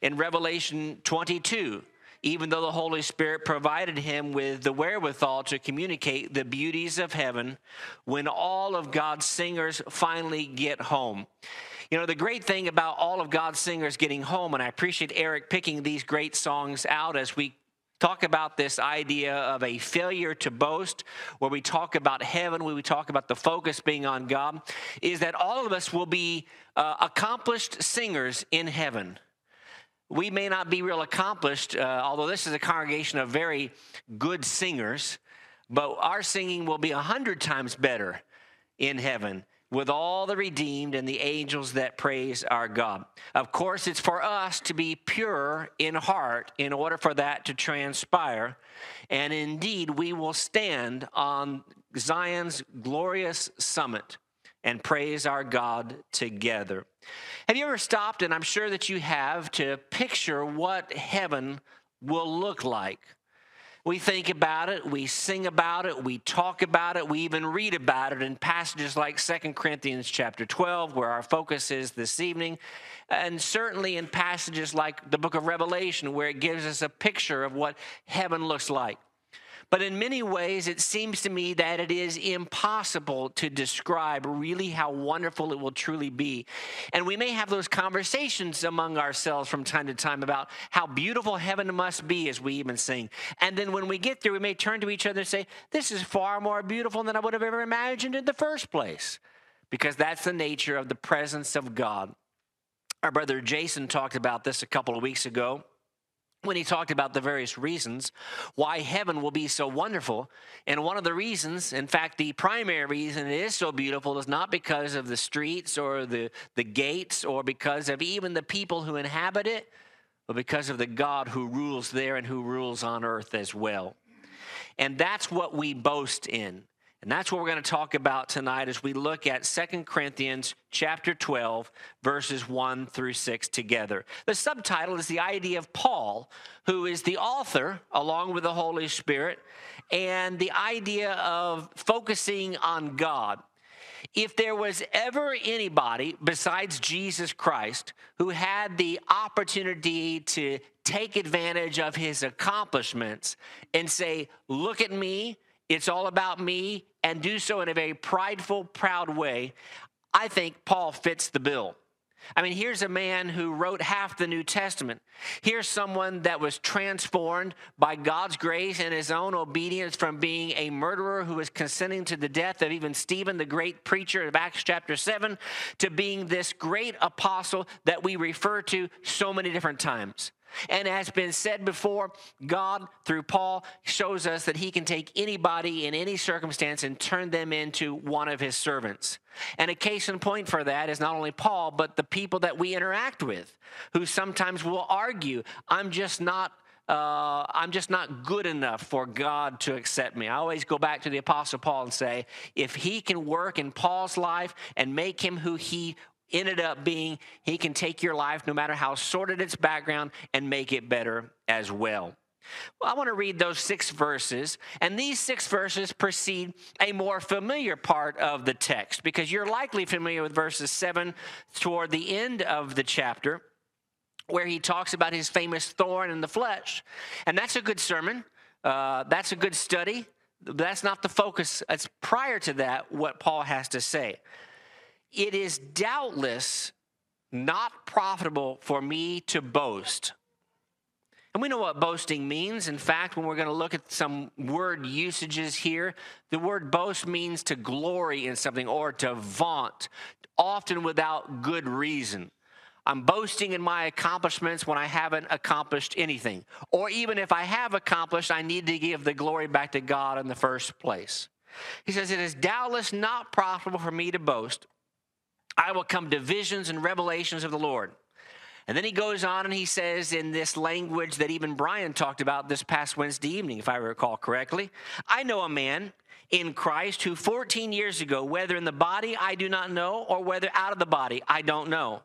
In Revelation 22, even though the Holy Spirit provided him with the wherewithal to communicate the beauties of heaven when all of God's singers finally get home. You know, the great thing about all of God's singers getting home, and I appreciate Eric picking these great songs out as we talk about this idea of a failure to boast, where we talk about heaven, where we talk about the focus being on God, is that all of us will be uh, accomplished singers in heaven. We may not be real accomplished, uh, although this is a congregation of very good singers, but our singing will be a hundred times better in heaven with all the redeemed and the angels that praise our God. Of course, it's for us to be pure in heart in order for that to transpire. And indeed, we will stand on Zion's glorious summit and praise our God together. Have you ever stopped, and I'm sure that you have, to picture what heaven will look like? We think about it, we sing about it, we talk about it, we even read about it in passages like Second Corinthians chapter 12, where our focus is this evening, and certainly in passages like the book of Revelation, where it gives us a picture of what heaven looks like. But in many ways, it seems to me that it is impossible to describe really how wonderful it will truly be. And we may have those conversations among ourselves from time to time about how beautiful heaven must be as we even sing. And then when we get there, we may turn to each other and say, This is far more beautiful than I would have ever imagined in the first place, because that's the nature of the presence of God. Our brother Jason talked about this a couple of weeks ago when he talked about the various reasons why heaven will be so wonderful. And one of the reasons, in fact, the primary reason it is so beautiful is not because of the streets or the, the gates or because of even the people who inhabit it, but because of the God who rules there and who rules on earth as well. And that's what we boast in. And that's what we're going to talk about tonight as we look at Second Corinthians chapter 12 verses 1 through 6 together. The subtitle is the idea of Paul, who is the author along with the Holy Spirit, and the idea of focusing on God. If there was ever anybody besides Jesus Christ who had the opportunity to take advantage of his accomplishments and say, Look at me, it's all about me, and do so in a very prideful, proud way, I think Paul fits the bill. I mean, here's a man who wrote half the New Testament. Here's someone that was transformed by God's grace and his own obedience from being a murderer who was consenting to the death of even Stephen, the great preacher of Acts chapter 7, to being this great apostle that we refer to so many different times. And as been said before, God, through Paul, shows us that he can take anybody in any circumstance and turn them into one of his servants. And a case in point for that is not only Paul, but the people that we interact with, who sometimes will argue, I'm just not. Uh, I'm just not good enough for God to accept me. I always go back to the Apostle Paul and say, if he can work in Paul's life and make him who he ended up being he can take your life, no matter how sordid its background, and make it better as well. Well, I want to read those six verses, and these six verses precede a more familiar part of the text because you're likely familiar with verses seven toward the end of the chapter where he talks about his famous thorn in the flesh. And that's a good sermon, uh, that's a good study. That's not the focus. It's prior to that what Paul has to say it is doubtless not profitable for me to boast. And we know what boasting means. In fact, when we're going to look at some word usages here, the word boast means to glory in something or to vaunt, often without good reason. I'm boasting in my accomplishments when I haven't accomplished anything. Or even if I have accomplished, I need to give the glory back to God in the first place. He says, It is doubtless not profitable for me to boast. I will come to visions and revelations of the Lord. And then he goes on and he says, in this language that even Brian talked about this past Wednesday evening, if I recall correctly, I know a man in Christ who 14 years ago, whether in the body I do not know, or whether out of the body I don't know,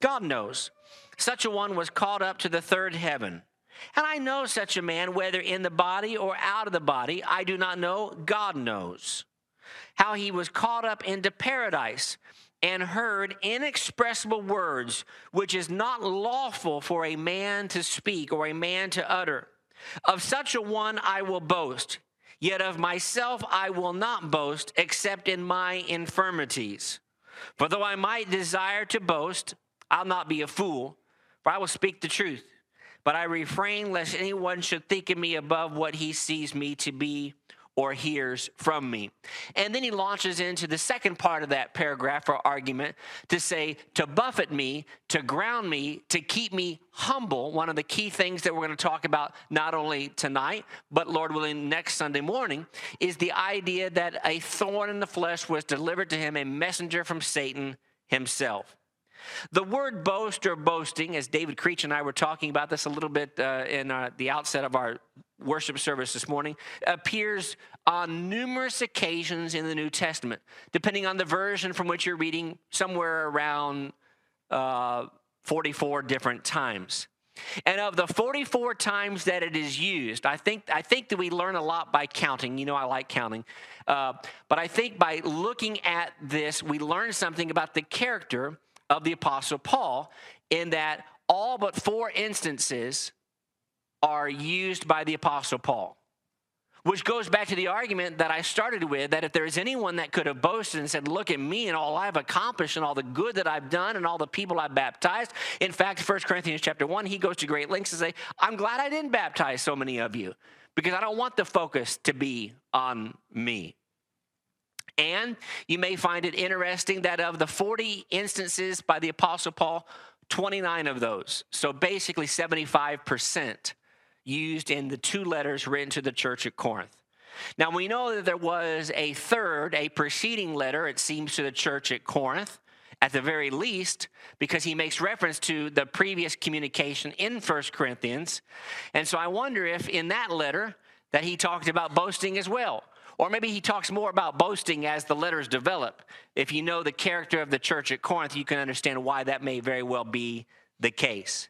God knows. Such a one was called up to the third heaven. And I know such a man, whether in the body or out of the body, I do not know, God knows. How he was caught up into paradise and heard inexpressible words, which is not lawful for a man to speak or a man to utter. Of such a one I will boast, yet of myself I will not boast, except in my infirmities. For though I might desire to boast, I'll not be a fool, for I will speak the truth. But I refrain lest anyone should think of me above what he sees me to be or hears from me. And then he launches into the second part of that paragraph or argument to say, to buffet me, to ground me, to keep me humble. One of the key things that we're going to talk about not only tonight, but Lord willing, next Sunday morning, is the idea that a thorn in the flesh was delivered to him, a messenger from Satan himself. The word boast or boasting, as David Creech and I were talking about this a little bit uh, in uh, the outset of our worship service this morning, appears on numerous occasions in the New Testament, depending on the version from which you're reading, somewhere around uh, 44 different times. And of the 44 times that it is used, I think, I think that we learn a lot by counting. You know, I like counting. Uh, but I think by looking at this, we learn something about the character of the Apostle Paul in that all but four instances are used by the Apostle Paul. Which goes back to the argument that I started with that if there's anyone that could have boasted and said, Look at me and all I've accomplished and all the good that I've done and all the people I've baptized. In fact, 1 Corinthians chapter 1, he goes to great lengths to say, I'm glad I didn't baptize so many of you because I don't want the focus to be on me. And you may find it interesting that of the 40 instances by the Apostle Paul, 29 of those, so basically 75%, used in the two letters written to the church at Corinth. Now we know that there was a third, a preceding letter, it seems, to the church at Corinth, at the very least, because he makes reference to the previous communication in First Corinthians. And so I wonder if in that letter that he talked about boasting as well. Or maybe he talks more about boasting as the letters develop. If you know the character of the church at Corinth, you can understand why that may very well be the case.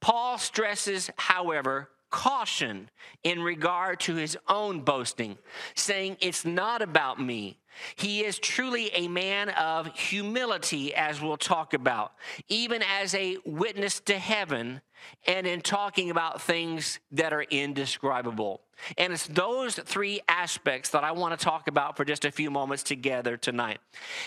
Paul stresses, however, caution in regard to his own boasting, saying, It's not about me. He is truly a man of humility, as we'll talk about, even as a witness to heaven and in talking about things that are indescribable. And it's those three aspects that I want to talk about for just a few moments together tonight.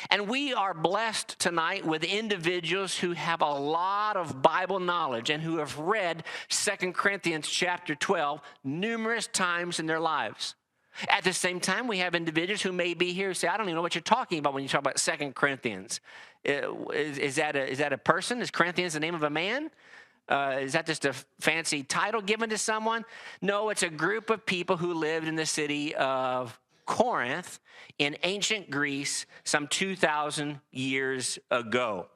And we are blessed tonight with individuals who have a lot of Bible knowledge and who have read Second Corinthians chapter 12 numerous times in their lives. At the same time, we have individuals who may be here say, I don't even know what you're talking about when you talk about Second Corinthians. Uh, is, is, that a, is that a person? Is Corinthians the name of a man? Uh, is that just a fancy title given to someone? No, it's a group of people who lived in the city of Corinth in ancient Greece some 2,000 years ago.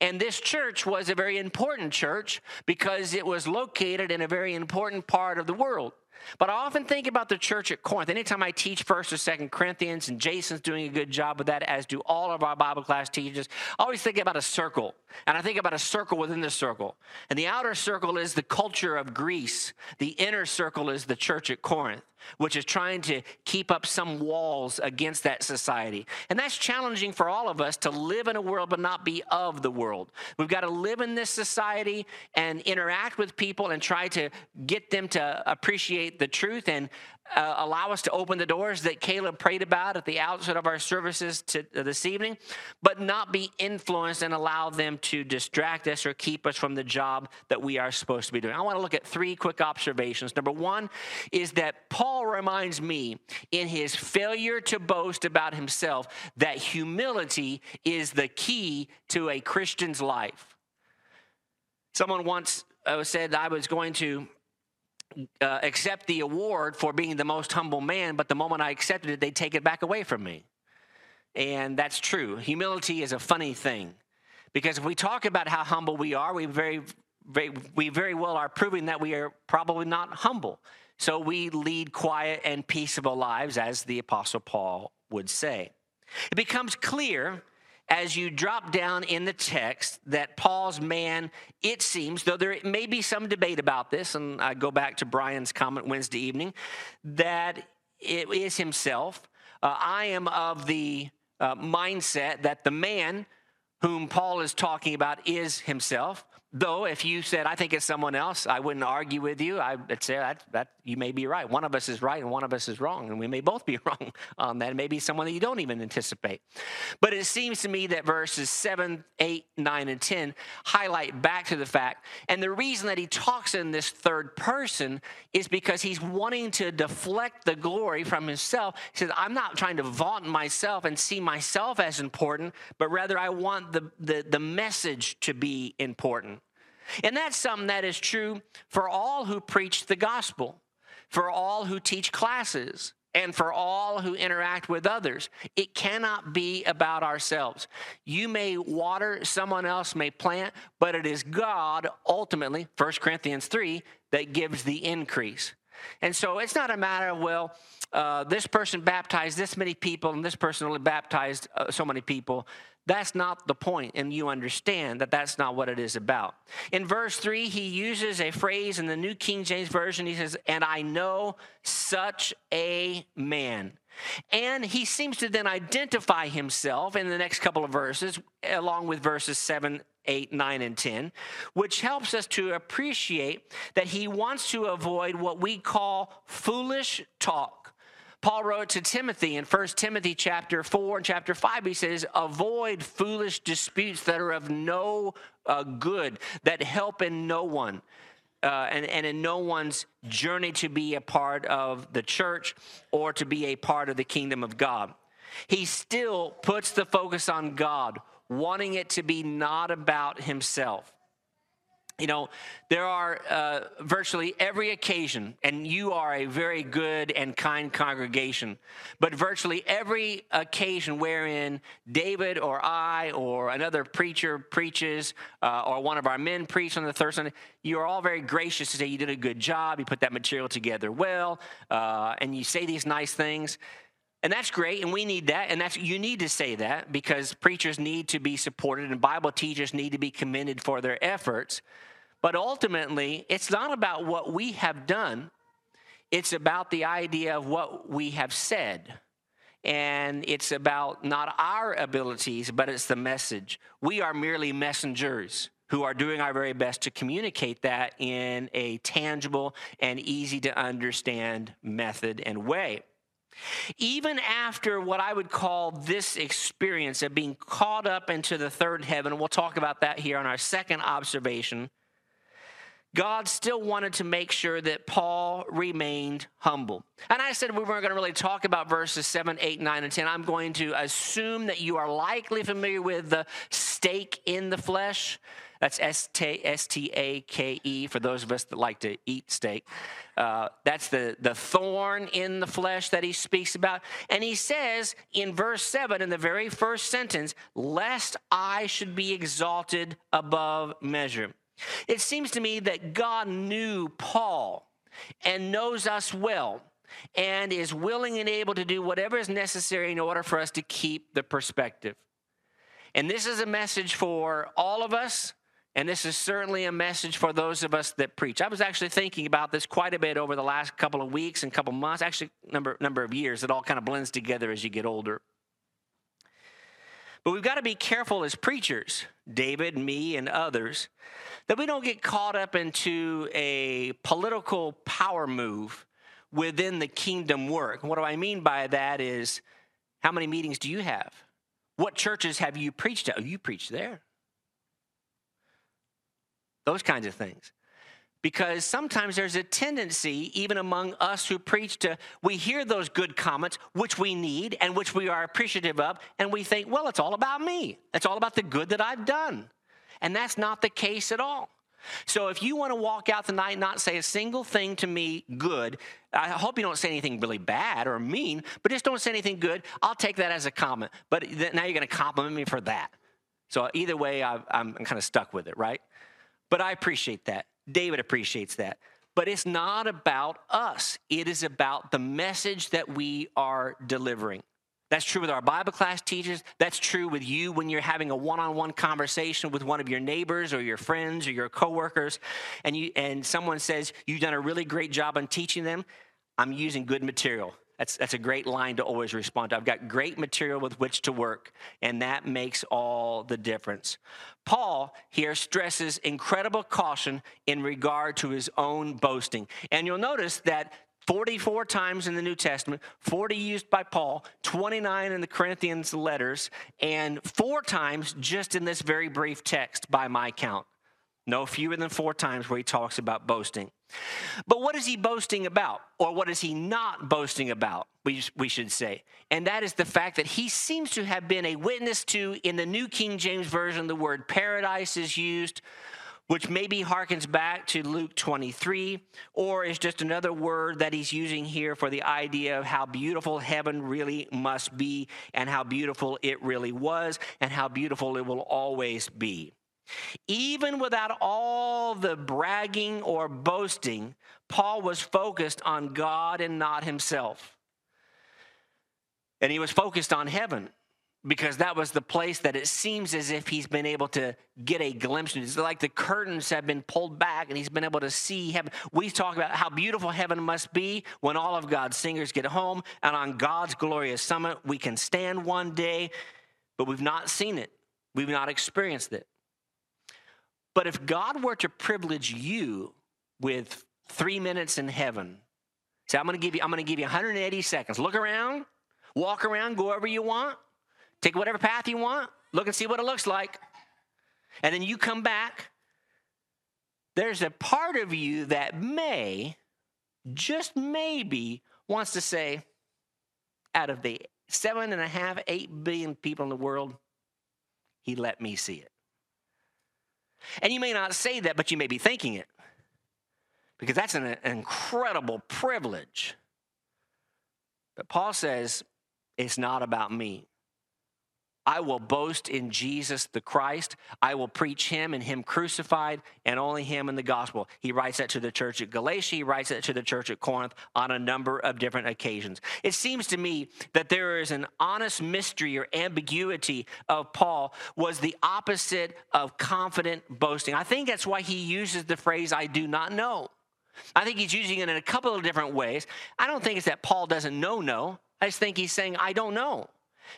And this church was a very important church because it was located in a very important part of the world. But I often think about the church at Corinth. Anytime I teach First or Second Corinthians, and Jason's doing a good job with that, as do all of our Bible class teachers, I always think about a circle. And I think about a circle within the circle. And the outer circle is the culture of Greece. The inner circle is the church at Corinth which is trying to keep up some walls against that society. And that's challenging for all of us to live in a world but not be of the world. We've got to live in this society and interact with people and try to get them to appreciate the truth and uh, allow us to open the doors that Caleb prayed about at the outset of our services to, uh, this evening, but not be influenced and allow them to distract us or keep us from the job that we are supposed to be doing. I want to look at three quick observations. Number one is that Paul reminds me in his failure to boast about himself that humility is the key to a Christian's life. Someone once uh, said I was going to uh, accept the award for being the most humble man, but the moment I accepted it, they take it back away from me. And that's true. Humility is a funny thing because if we talk about how humble we are, we very, very, we very well are proving that we are probably not humble. So we lead quiet and peaceable lives, as the Apostle Paul would say. It becomes clear as you drop down in the text that Paul's man, it seems, though there may be some debate about this, and I go back to Brian's comment Wednesday evening, that it is himself. Uh, I am of the uh, mindset that the man whom Paul is talking about is himself. Though, if you said, I think it's someone else, I wouldn't argue with you. I would say that, that you may be right. One of us is right and one of us is wrong, and we may both be wrong on that. Maybe someone that you don't even anticipate. But it seems to me that verses 7, 8, 9, and 10 highlight back to the fact. And the reason that he talks in this third person is because he's wanting to deflect the glory from himself. He says, I'm not trying to vaunt myself and see myself as important, but rather I want the, the, the message to be important. And that's something that is true for all who preach the gospel, for all who teach classes, and for all who interact with others. It cannot be about ourselves. You may water, someone else may plant, but it is God ultimately, 1 Corinthians 3, that gives the increase. And so it's not a matter of, well, uh, this person baptized this many people and this person only baptized uh, so many people. That's not the point, and you understand that that's not what it is about. In verse 3, he uses a phrase in the New King James Version. He says, And I know such a man. And he seems to then identify himself in the next couple of verses, along with verses 7, 8, 9, and 10, which helps us to appreciate that he wants to avoid what we call foolish talk Paul wrote to Timothy in 1 Timothy chapter 4 and chapter 5, he says, Avoid foolish disputes that are of no uh, good, that help in no one. Uh, and, and in no one's journey to be a part of the church or to be a part of the kingdom of God. He still puts the focus on God, wanting it to be not about himself you know, there are uh, virtually every occasion, and you are a very good and kind congregation, but virtually every occasion wherein David or I or another preacher preaches, uh, or one of our men preach on the third Sunday, you are all very gracious to say you did a good job, you put that material together well, uh, and you say these nice things. And that's great, and we need that, and that's you need to say that because preachers need to be supported and Bible teachers need to be commended for their efforts. But ultimately, it's not about what we have done, it's about the idea of what we have said. And it's about not our abilities, but it's the message. We are merely messengers who are doing our very best to communicate that in a tangible and easy to understand method and way. Even after what I would call this experience of being caught up into the third heaven, we'll talk about that here on our second observation. God still wanted to make sure that Paul remained humble. And I said we weren't going to really talk about verses 7, 8, 9, and 10. I'm going to assume that you are likely familiar with the stake in the flesh. That's S T A K E for those of us that like to eat steak. Uh, that's the, the thorn in the flesh that he speaks about. And he says in verse 7, in the very first sentence, lest I should be exalted above measure. It seems to me that God knew Paul and knows us well and is willing and able to do whatever is necessary in order for us to keep the perspective. And this is a message for all of us, and this is certainly a message for those of us that preach. I was actually thinking about this quite a bit over the last couple of weeks and couple months, actually number number of years. It all kind of blends together as you get older. But we've got to be careful as preachers, David, me, and others, that we don't get caught up into a political power move within the kingdom work. What do I mean by that is how many meetings do you have? What churches have you preached at? Oh, you preach there. Those kinds of things because sometimes there's a tendency, even among us who preach, to we hear those good comments, which we need and which we are appreciative of, and we think, well, it's all about me. It's all about the good that I've done. And that's not the case at all. So if you want to walk out tonight and not say a single thing to me good, I hope you don't say anything really bad or mean, but just don't say anything good. I'll take that as a comment. But now you're going to compliment me for that. So either way, I'm kind of stuck with it, right? But I appreciate that. David appreciates that. But it's not about us, it is about the message that we are delivering. That's true with our Bible class teachers. That's true with you when you're having a one-on-one conversation with one of your neighbors or your friends or your coworkers and you and someone says you've done a really great job on teaching them. I'm using good material. That's, that's a great line to always respond to. I've got great material with which to work, and that makes all the difference. Paul here stresses incredible caution in regard to his own boasting. And you'll notice that 44 times in the New Testament, 40 used by Paul, 29 in the Corinthians letters, and four times just in this very brief text by my count. No fewer than four times where he talks about boasting. But what is he boasting about? Or what is he not boasting about, we, we should say? And that is the fact that he seems to have been a witness to, in the New King James Version, the word paradise is used, which maybe harkens back to Luke 23, or is just another word that he's using here for the idea of how beautiful heaven really must be, and how beautiful it really was, and how beautiful it will always be. Even without all the bragging or boasting, Paul was focused on God and not himself. And he was focused on heaven because that was the place that it seems as if he's been able to get a glimpse. It's like the curtains have been pulled back and he's been able to see heaven. We talk about how beautiful heaven must be when all of God's singers get home and on God's glorious summit we can stand one day, but we've not seen it. We've not experienced it. But if God were to privilege you with three minutes in heaven, say, I'm going to give you, I'm to give you 180 seconds. Look around, walk around, go wherever you want, take whatever path you want, look and see what it looks like. And then you come back. There's a part of you that may, just maybe, wants to say, out of the seven and a half, eight billion people in the world, he let me see it. And you may not say that, but you may be thinking it because that's an, incredible privilege. But Paul says, it's not about me. I will boast in Jesus the Christ. I will preach him and him crucified and only him in the gospel. He writes that to the church at Galatia. He writes that to the church at Corinth on a number of different occasions. It seems to me that there is an honest mystery or ambiguity of Paul was the opposite of confident boasting. I think that's why he uses the phrase, I do not know. I think he's using it in a couple of different ways. I don't think it's that Paul doesn't know, no. I just think he's saying, I don't know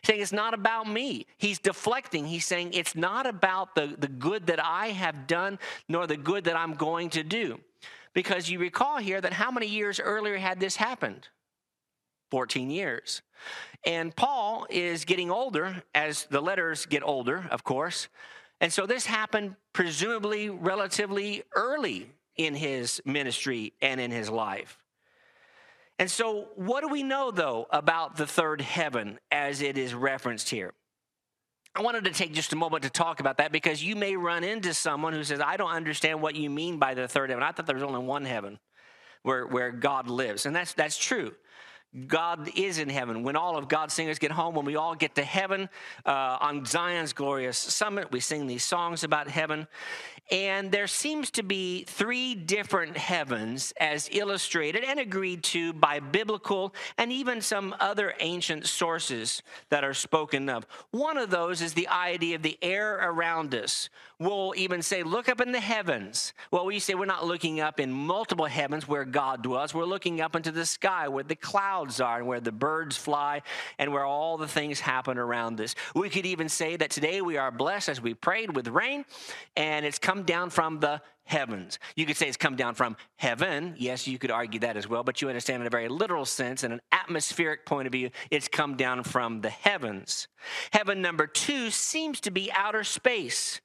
saying it's not about me. He's deflecting. He's saying it's not about the, the good that I have done, nor the good that I'm going to do. Because you recall here that how many years earlier had this happened? 14 years. And Paul is getting older as the letters get older, of course. And so this happened presumably relatively early in his ministry and in his life. And so, what do we know, though, about the third heaven as it is referenced here? I wanted to take just a moment to talk about that because you may run into someone who says, I don't understand what you mean by the third heaven. I thought there was only one heaven where, where God lives. And that's, that's true. God is in heaven. When all of God's singers get home, when we all get to heaven uh, on Zion's glorious summit, we sing these songs about heaven. And there seems to be three different heavens as illustrated and agreed to by biblical and even some other ancient sources that are spoken of. One of those is the idea of the air around us. We'll even say, look up in the heavens. Well, we say we're not looking up in multiple heavens where God dwells. We're looking up into the sky where the clouds are and where the birds fly and where all the things happen around us. We could even say that today we are blessed as we prayed with rain and it's come come down from the heavens. You could say it's come down from heaven. Yes, you could argue that as well, but you understand in a very literal sense, in an atmospheric point of view, it's come down from the heavens. Heaven number two seems to be outer space.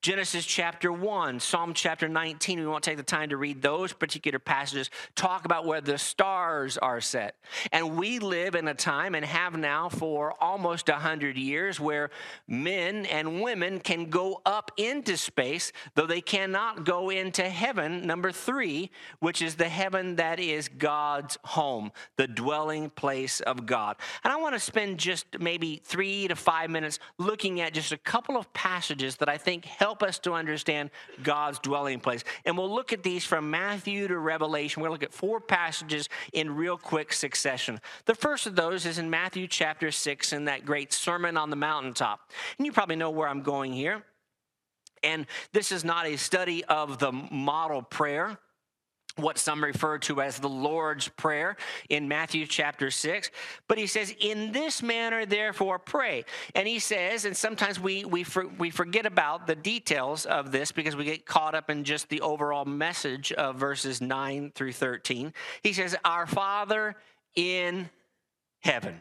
Genesis chapter 1, Psalm chapter 19, we won't take the time to read those particular passages, talk about where the stars are set. And we live in a time and have now for almost 100 years where men and women can go up into space, though they cannot go into heaven, number three, which is the heaven that is God's home, the dwelling place of God. And I want to spend just maybe three to five minutes looking at just a couple of passages that I think help us to understand God's dwelling place. And we'll look at these from Matthew to Revelation. We'll look at four passages in real quick succession. The first of those is in Matthew chapter 6 in that great Sermon on the Mountaintop. And you probably know where I'm going here. And this is not a study of the model prayer what some refer to as the Lord's Prayer in Matthew chapter 6. But he says, In this manner, therefore, pray. And he says, and sometimes we, we, for, we forget about the details of this because we get caught up in just the overall message of verses 9 through 13. He says, Our Father in heaven.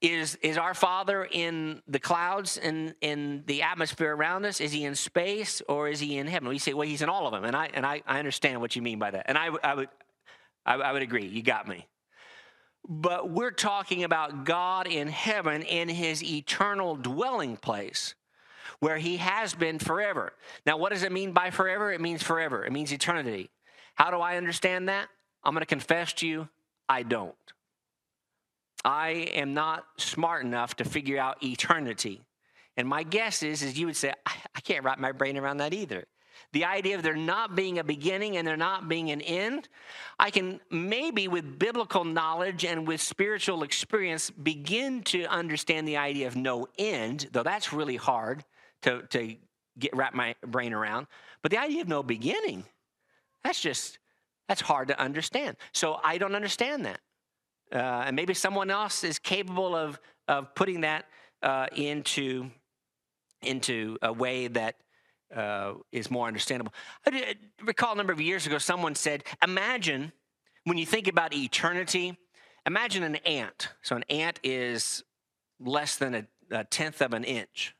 Is, is our Father in the clouds and in the atmosphere around us? Is he in space or is he in heaven? We say, well, he's in all of them. And I, and I, I understand what you mean by that. And I, I, would, I, I would agree. You got me. But we're talking about God in heaven in his eternal dwelling place where he has been forever. Now, what does it mean by forever? It means forever, it means eternity. How do I understand that? I'm going to confess to you, I don't. I am not smart enough to figure out eternity. And my guess is, is you would say, I can't wrap my brain around that either. The idea of there not being a beginning and there not being an end, I can maybe with biblical knowledge and with spiritual experience begin to understand the idea of no end, though that's really hard to, to get wrap my brain around. But the idea of no beginning, that's just that's hard to understand. So I don't understand that. Uh, and maybe someone else is capable of, of putting that uh, into, into a way that uh, is more understandable. I recall a number of years ago, someone said, Imagine when you think about eternity, imagine an ant. So, an ant is less than a, a tenth of an inch.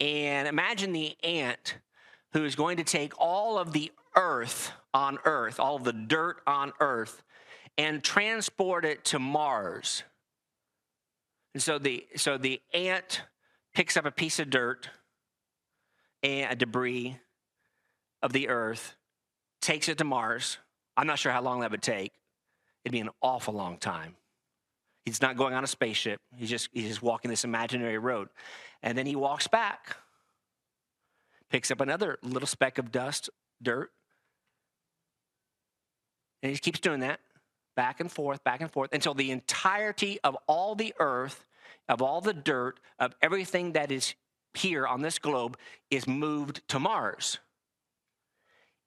And imagine the ant who is going to take all of the earth on earth, all of the dirt on earth, and transport it to Mars. And so the so the ant picks up a piece of dirt and a debris of the earth, takes it to Mars. I'm not sure how long that would take. It'd be an awful long time. He's not going on a spaceship. He's just he's just walking this imaginary road. And then he walks back. Picks up another little speck of dust, dirt. And he keeps doing that back and forth, back and forth, until the entirety of all the earth, of all the dirt, of everything that is here on this globe is moved to Mars.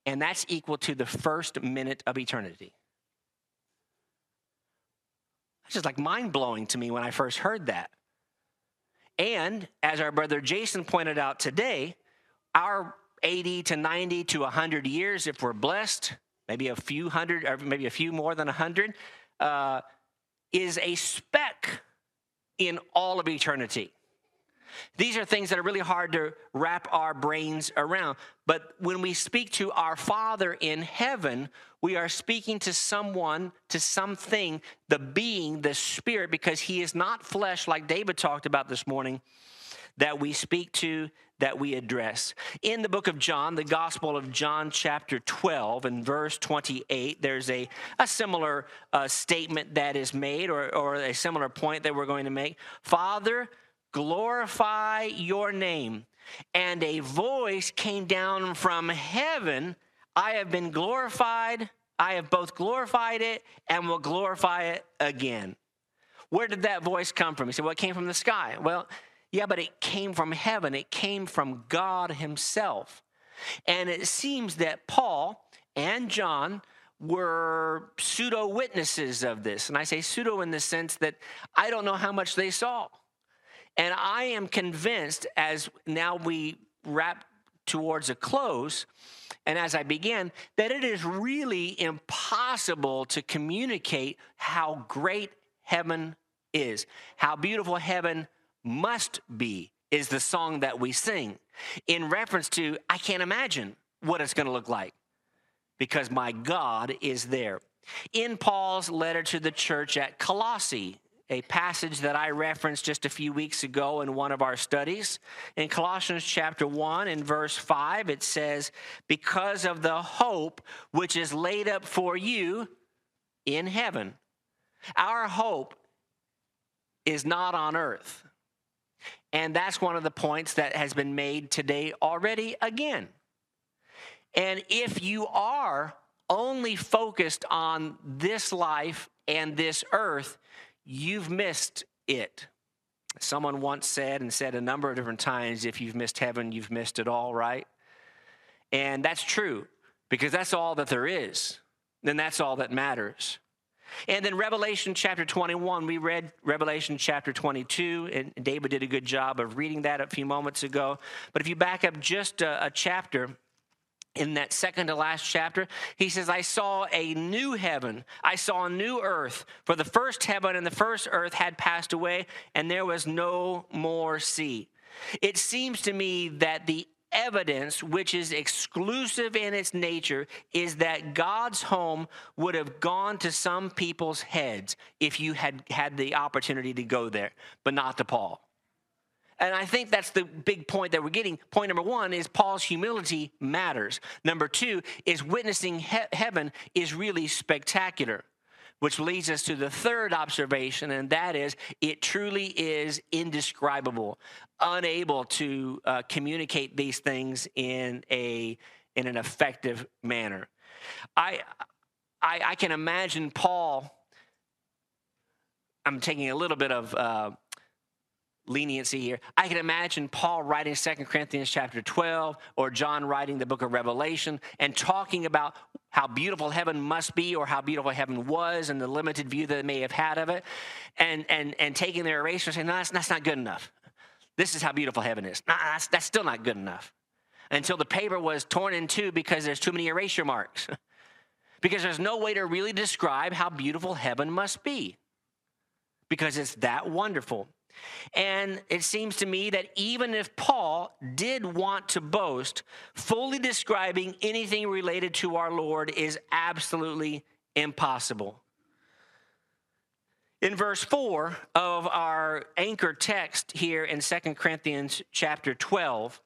And that's equal to the first minute of eternity. It's just like mind blowing to me when I first heard that. And as our brother Jason pointed out today, our 80 to 90 to 100 years, if we're blessed, maybe a few hundred, or maybe a few more than a hundred, uh, is a speck in all of eternity. These are things that are really hard to wrap our brains around. But when we speak to our Father in heaven, we are speaking to someone, to something, the being, the spirit, because he is not flesh like David talked about this morning, that we speak to, that we address. In the book of John, the Gospel of John, chapter 12, and verse 28, there's a, a similar uh, statement that is made, or, or a similar point that we're going to make. Father, glorify your name. And a voice came down from heaven I have been glorified. I have both glorified it and will glorify it again. Where did that voice come from? He said, Well, it came from the sky. Well, yeah, but it came from heaven, it came from God Himself. And it seems that Paul and John were pseudo witnesses of this. And I say pseudo in the sense that I don't know how much they saw. And I am convinced as now we wrap towards a close, and as I began, that it is really impossible to communicate how great heaven is, how beautiful heaven must be is the song that we sing in reference to, I can't imagine what it's going to look like because my God is there. In Paul's letter to the church at Colossae, a passage that I referenced just a few weeks ago in one of our studies. In Colossians chapter 1 and verse 5, it says, Because of the hope which is laid up for you in heaven. Our hope is not on earth. And that's one of the points that has been made today already again. And if you are only focused on this life and this earth, you've missed it. Someone once said, and said a number of different times, if you've missed heaven, you've missed it all, right? And that's true. because that's all that there is. Then that's all that matters. And then Revelation chapter 21, we read Revelation chapter 22, and David did a good job of reading that a few moments ago. But if you back up just a, a chapter, in that second to last chapter, he says, I saw a new heaven. I saw a new earth. For the first heaven and the first earth had passed away, and there was no more sea. It seems to me that the evidence, which is exclusive in its nature, is that God's home would have gone to some people's heads if you had had the opportunity to go there, but not to Paul. And I think that's the big point that we're getting. Point number one is Paul's humility matters. Number two is witnessing he- heaven is really spectacular, which leads us to the third observation, and that is it truly is indescribable, unable to uh, communicate these things in a in an effective manner. I, I, I can imagine Paul. I'm taking a little bit of. Uh, leniency here. I can imagine Paul writing Second Corinthians chapter 12 or John writing the book of Revelation and talking about how beautiful heaven must be or how beautiful heaven was and the limited view that they may have had of it and and and taking their eraser and saying, no, that's, that's not good enough. This is how beautiful heaven is. That's, that's still not good enough. Until the paper was torn in two because there's too many erasure marks. because there's no way to really describe how beautiful heaven must be. Because it's that wonderful. And it seems to me that even if Paul did want to boast, fully describing anything related to our Lord is absolutely impossible. In verse 4 of our anchor text here in 2 Corinthians chapter 12,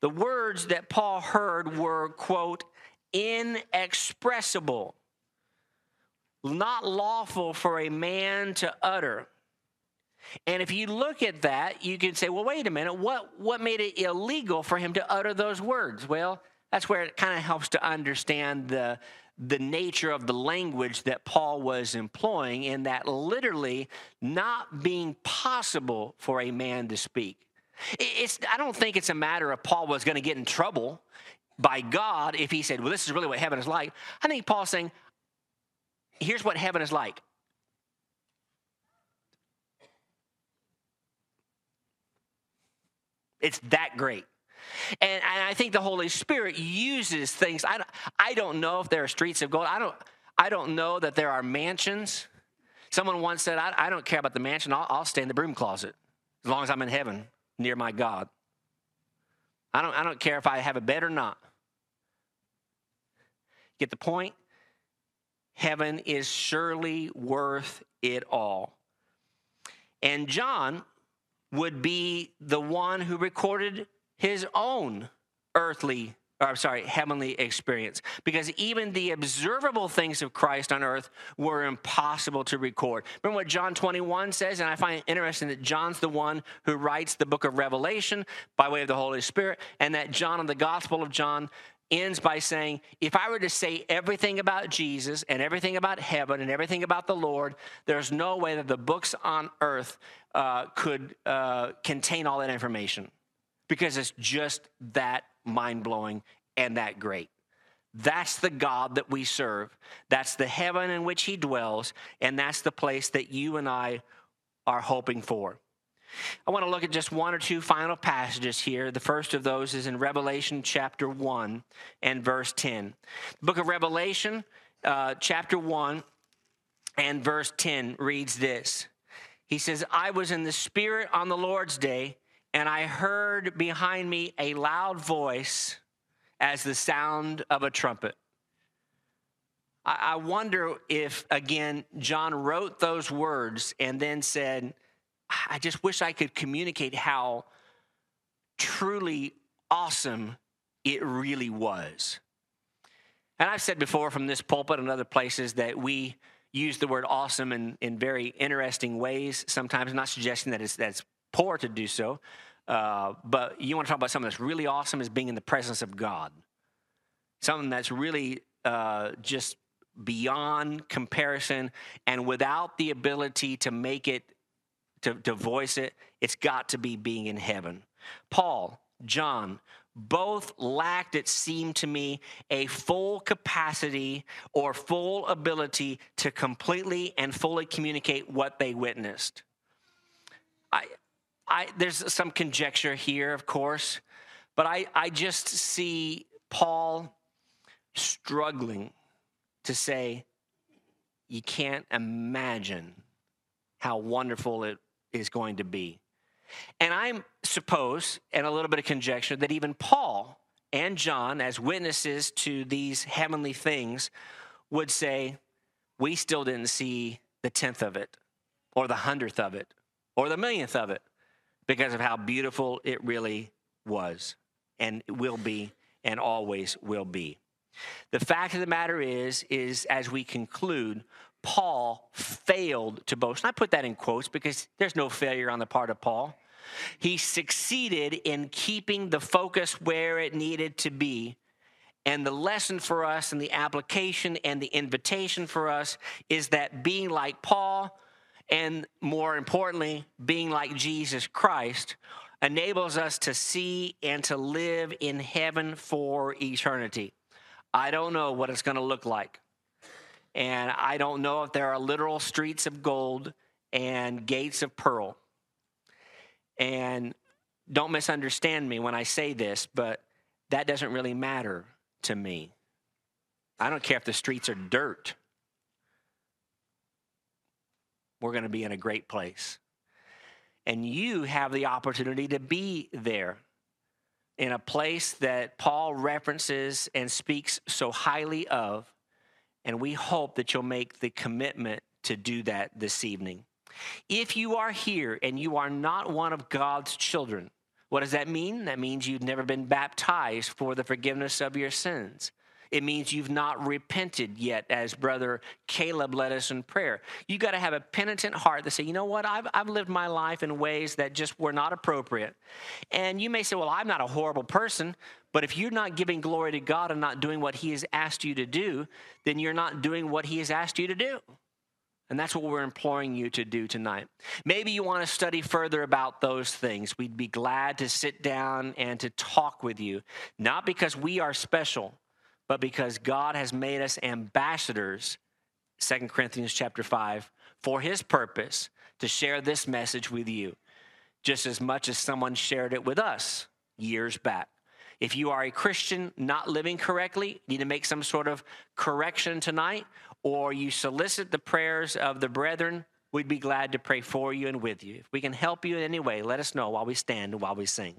the words that Paul heard were, quote, inexpressible, not lawful for a man to utter and if you look at that, you can say, well, wait a minute, what, what made it illegal for him to utter those words? Well, that's where it kind of helps to understand the, the nature of the language that Paul was employing, in that literally not being possible for a man to speak. It's, I don't think it's a matter of Paul was going to get in trouble by God if he said, Well, this is really what heaven is like. I think Paul's saying, Here's what heaven is like. It's that great. And, I think the Holy Spirit uses things. I don't, I don't know if there are streets of gold. I don't, I don't know that there are mansions. Someone once said, I, I don't care about the mansion. I'll, I'll stay in the broom closet as long as I'm in heaven near my God. I don't, I don't care if I have a bed or not. Get the point? Heaven is surely worth it all. And John would be the one who recorded his own earthly or I'm sorry, heavenly experience. Because even the observable things of Christ on earth were impossible to record. Remember what John 21 says? And I find it interesting that John's the one who writes the book of Revelation by way of the Holy Spirit, and that John in the Gospel of John ends by saying, if I were to say everything about Jesus and everything about heaven and everything about the Lord, there's no way that the books on earth uh, could uh, contain all that information because it's just that mind blowing and that great. That's the God that we serve. That's the heaven in which He dwells, and that's the place that you and I are hoping for. I want to look at just one or two final passages here. The first of those is in Revelation chapter 1 and verse 10. The book of Revelation, uh, chapter 1 and verse 10 reads this He says, I was in the Spirit on the Lord's day, and I heard behind me a loud voice as the sound of a trumpet. I wonder if, again, John wrote those words and then said, I just wish I could communicate how truly awesome it really was. And I've said before from this pulpit and other places that we use the word awesome in, in very interesting ways, sometimes not suggesting that it's, poor to do so. Uh, but you want to talk about something that's really awesome is being in the presence of God. Something that's really uh, just beyond comparison and without the ability to make it to, to voice it, it's got to be being in heaven. Paul, John, both lacked, it seemed to me, a full capacity or full ability to completely and fully communicate what they witnessed. I, I, there's some conjecture here, of course, but I, I just see Paul struggling to say, you can't imagine how wonderful it is going to be. And I suppose, and a little bit of conjecture, that even Paul and John, as witnesses to these heavenly things, would say, We still didn't see the tenth of it, or the hundredth of it, or the millionth of it, because of how beautiful it really was, and will be, and always will be. The fact of the matter is, is as we conclude, Paul failed to boast. And I put that in quotes because there's no failure on the part of Paul. He succeeded in keeping the focus where it needed to be. And the lesson for us and the application and the invitation for us is that being like Paul, and more importantly, being like Jesus Christ, enables us to see and to live in heaven for eternity. I don't know what it's going to look like. And I don't know if there are literal streets of gold and gates of pearl. And don't misunderstand me when I say this, but that doesn't really matter to me. I don't care if the streets are dirt. We're going to be in a great place. And you have the opportunity to be there in a place that Paul references and speaks so highly of. And we hope that you'll make the commitment to do that this evening. If you are here and you are not one of God's children, what does that mean? That means you've never been baptized for the forgiveness of your sins. It means you've not repented yet, as Brother Caleb led us in prayer. You got to have a penitent heart that say, you know what, I've, I've lived my life in ways that just were not appropriate. And you may say, well, I'm not a horrible person, but if you're not giving glory to God and not doing what He has asked you to do, then you're not doing what He has asked you to do. And that's what we're imploring you to do tonight. Maybe you want to study further about those things. We'd be glad to sit down and to talk with you, not because we are special, but because God has made us ambassadors, 2 Corinthians chapter 5, for his purpose to share this message with you, just as much as someone shared it with us years back. If you are a Christian not living correctly, need to make some sort of correction tonight, or you solicit the prayers of the brethren, we'd be glad to pray for you and with you. If we can help you in any way, let us know while we stand and while we sing.